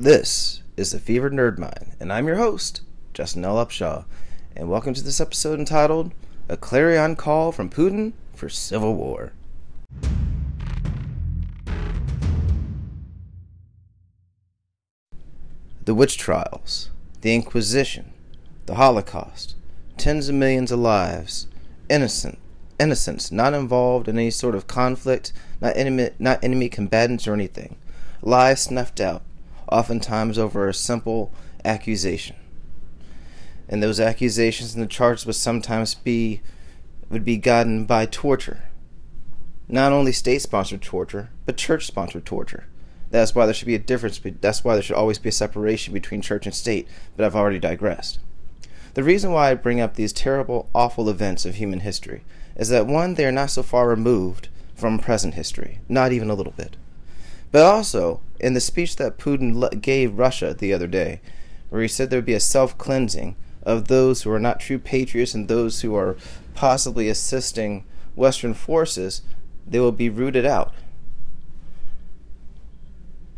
This is the Fevered Nerd Mind, and I'm your host, Justin L. Upshaw, and welcome to this episode entitled A Clarion Call from Putin for Civil War. The witch trials, the Inquisition, the Holocaust, tens of millions of lives, innocent, innocents not involved in any sort of conflict, not enemy, not enemy combatants or anything, lives snuffed out oftentimes over a simple accusation. And those accusations and the charges would sometimes be would be gotten by torture. Not only state sponsored torture, but church sponsored torture. That's why there should be a difference. That's why there should always be a separation between church and state. But I've already digressed. The reason why I bring up these terrible, awful events of human history is that one, they are not so far removed from present history, not even a little bit. But also, in the speech that Putin gave Russia the other day, where he said there would be a self cleansing of those who are not true patriots and those who are possibly assisting Western forces, they will be rooted out.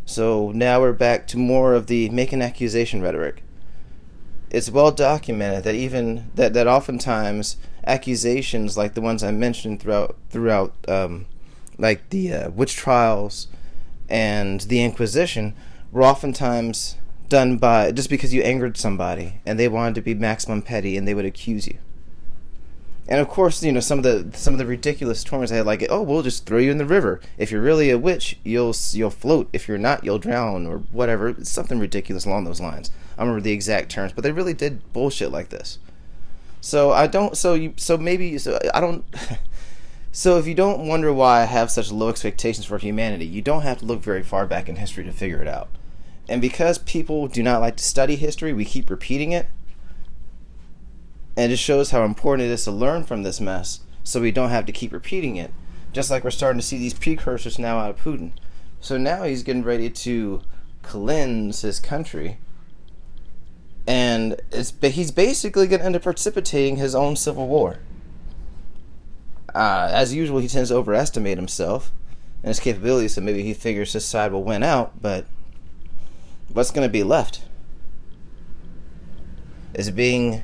So now we're back to more of the make an accusation rhetoric. It's well documented that even that, that oftentimes accusations like the ones I mentioned throughout throughout um, like the uh, witch trials and the Inquisition were oftentimes done by just because you angered somebody and they wanted to be maximum petty and they would accuse you. And of course, you know some of the some of the ridiculous terms they had, like, "Oh, we'll just throw you in the river. If you're really a witch, you'll you'll float. If you're not, you'll drown, or whatever." Something ridiculous along those lines. I remember the exact terms, but they really did bullshit like this. So I don't. So you. So maybe. So I don't. So if you don't wonder why I have such low expectations for humanity, you don't have to look very far back in history to figure it out. And because people do not like to study history, we keep repeating it. And it shows how important it is to learn from this mess so we don't have to keep repeating it. Just like we're starting to see these precursors now out of Putin. So now he's getting ready to cleanse his country. And it's, he's basically going to end up precipitating his own civil war. Uh, as usual, he tends to overestimate himself and his capabilities, so maybe he figures his side will win out, but what's going to be left? Is being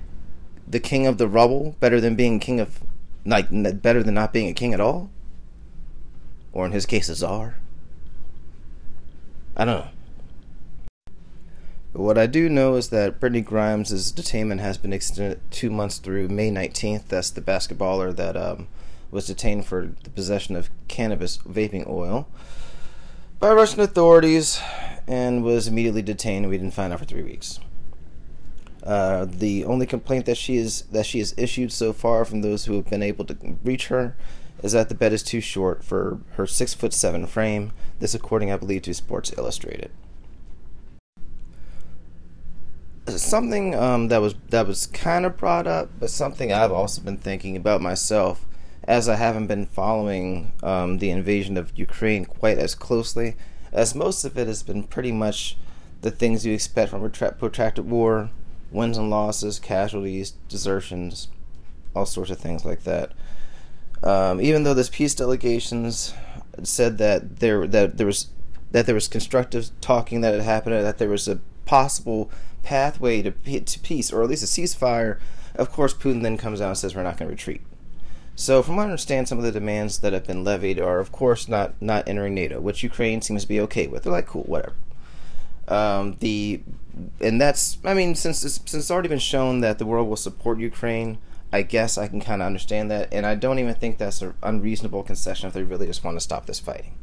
the king of the rubble better than being king of, like, better than not being a king at all? Or in his case, a czar? I don't know. But what I do know is that Brittney Griner' detainment has been extended two months through May 19th. That's the basketballer that um, was detained for the possession of cannabis vaping oil by Russian authorities and was immediately detained. We didn't find out for three weeks. Uh, the only complaint that she is that she has issued so far from those who have been able to reach her is that the bed is too short for her six foot seven frame. This, according, I believe, to Sports Illustrated. Something um, that was that was kind of brought up, but something I've also been thinking about myself as I haven't been following um, the invasion of Ukraine quite as closely, as most of it has been pretty much the things you expect from a protracted war wins and losses, casualties, desertions, all sorts of things like that. Um, even though this peace delegations said that there that there was that there was constructive talking that had happened, that there was a possible pathway to to peace, or at least a ceasefire. Of course, Putin then comes out and says we're not going to retreat. So, from what I understand, some of the demands that have been levied are, of course, not not entering NATO, which Ukraine seems to be okay with. They're like, cool, whatever. Um, the and that's, I mean, since it's, since it's already been shown that the world will support Ukraine, I guess I can kind of understand that, and I don't even think that's an unreasonable concession if they really just want to stop this fighting.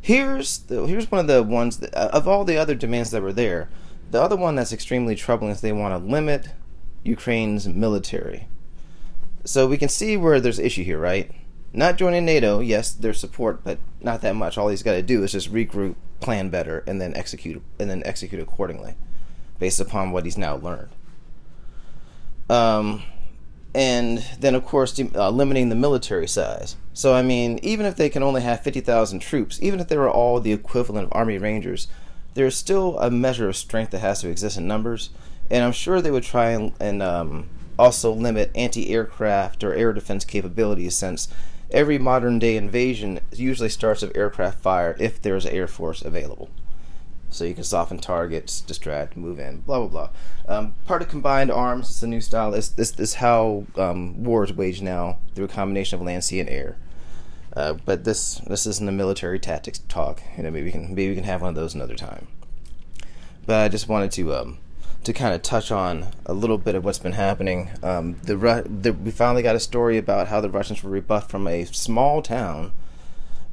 Here's the, here's one of the ones that, uh, of all the other demands that were there. The other one that's extremely troubling is they want to limit Ukraine's military so we can see where there's issue here, right? Not joining NATO, yes, there's support, but not that much. All he's got to do is just regroup, plan better, and then execute, and then execute accordingly, based upon what he's now learned. Um, and then of course uh, limiting the military size. So I mean, even if they can only have fifty thousand troops, even if they were all the equivalent of Army Rangers, there's still a measure of strength that has to exist in numbers. And I'm sure they would try and, and um, also limit anti aircraft or air defense capabilities since every modern day invasion usually starts with aircraft fire if there's air force available. so you can soften targets, distract, move in, blah blah blah. Um, part of combined arms, it's a new style. This this is how um, war is waged now through a combination of land, sea, and air. Uh, but this this isn't a military tactics talk. You know, maybe we can maybe we can have one of those another time. But I just wanted to um, to kind of touch on a little bit of what's been happening. Um, the, the, we finally got a story about how the Russians were rebuffed from a small town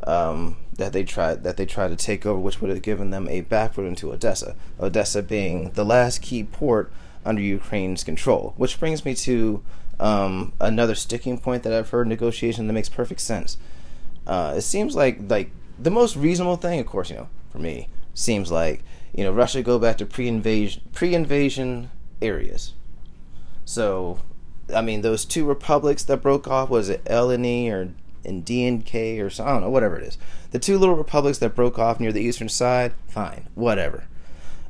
um, that they tried that they tried to take over, which would have given them a back backroad into Odessa. Odessa being the last key port under Ukraine's control. Which brings me to um, another sticking point that I've heard in negotiation that makes perfect sense. Uh, it seems like like the most reasonable thing, of course, you know, for me, seems like you know Russia go back to pre-invasion pre-invasion areas. So, I mean, those two republics that broke off was it LNE or in DNK or so, I don't know, whatever it is. The two little republics that broke off near the eastern side, fine, whatever.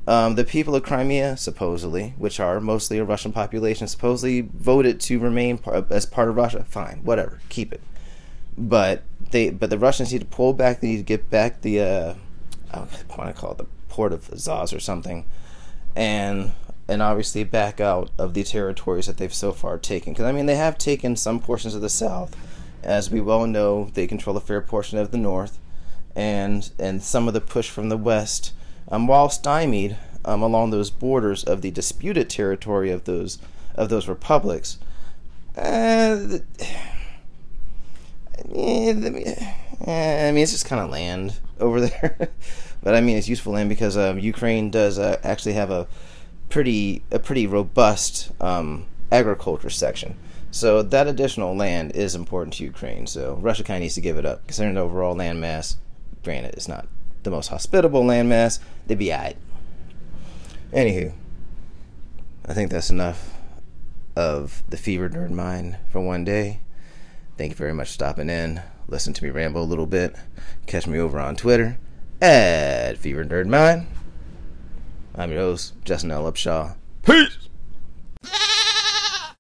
Um, the people of Crimea, supposedly, which are mostly a Russian population, supposedly voted to remain as part of Russia. Fine, whatever, keep it. But they, but the Russians need to pull back. They need to get back the, uh, I want to call it the port of Azaz or something, and and obviously back out of the territories that they've so far taken. Because I mean, they have taken some portions of the south as we well know, they control a fair portion of the north, and and some of the push from the west, um, while stymied um, along those borders of the disputed territory of those of those republics. Uh, I mean, it's just kind of land over there, but I mean, it's useful land because um, Ukraine does uh, actually have a pretty a pretty robust um, agriculture section. So that additional land is important to Ukraine. So Russia kind of needs to give it up, considering the overall land mass. Granted, it's not the most hospitable landmass. They'd be alright. Anywho, I think that's enough of the fever nerd mind for one day. Thank you very much for stopping in. Listen to me ramble a little bit. Catch me over on Twitter at Fever Nerd Mind. I'm your host, Justin L. Upshaw. Peace!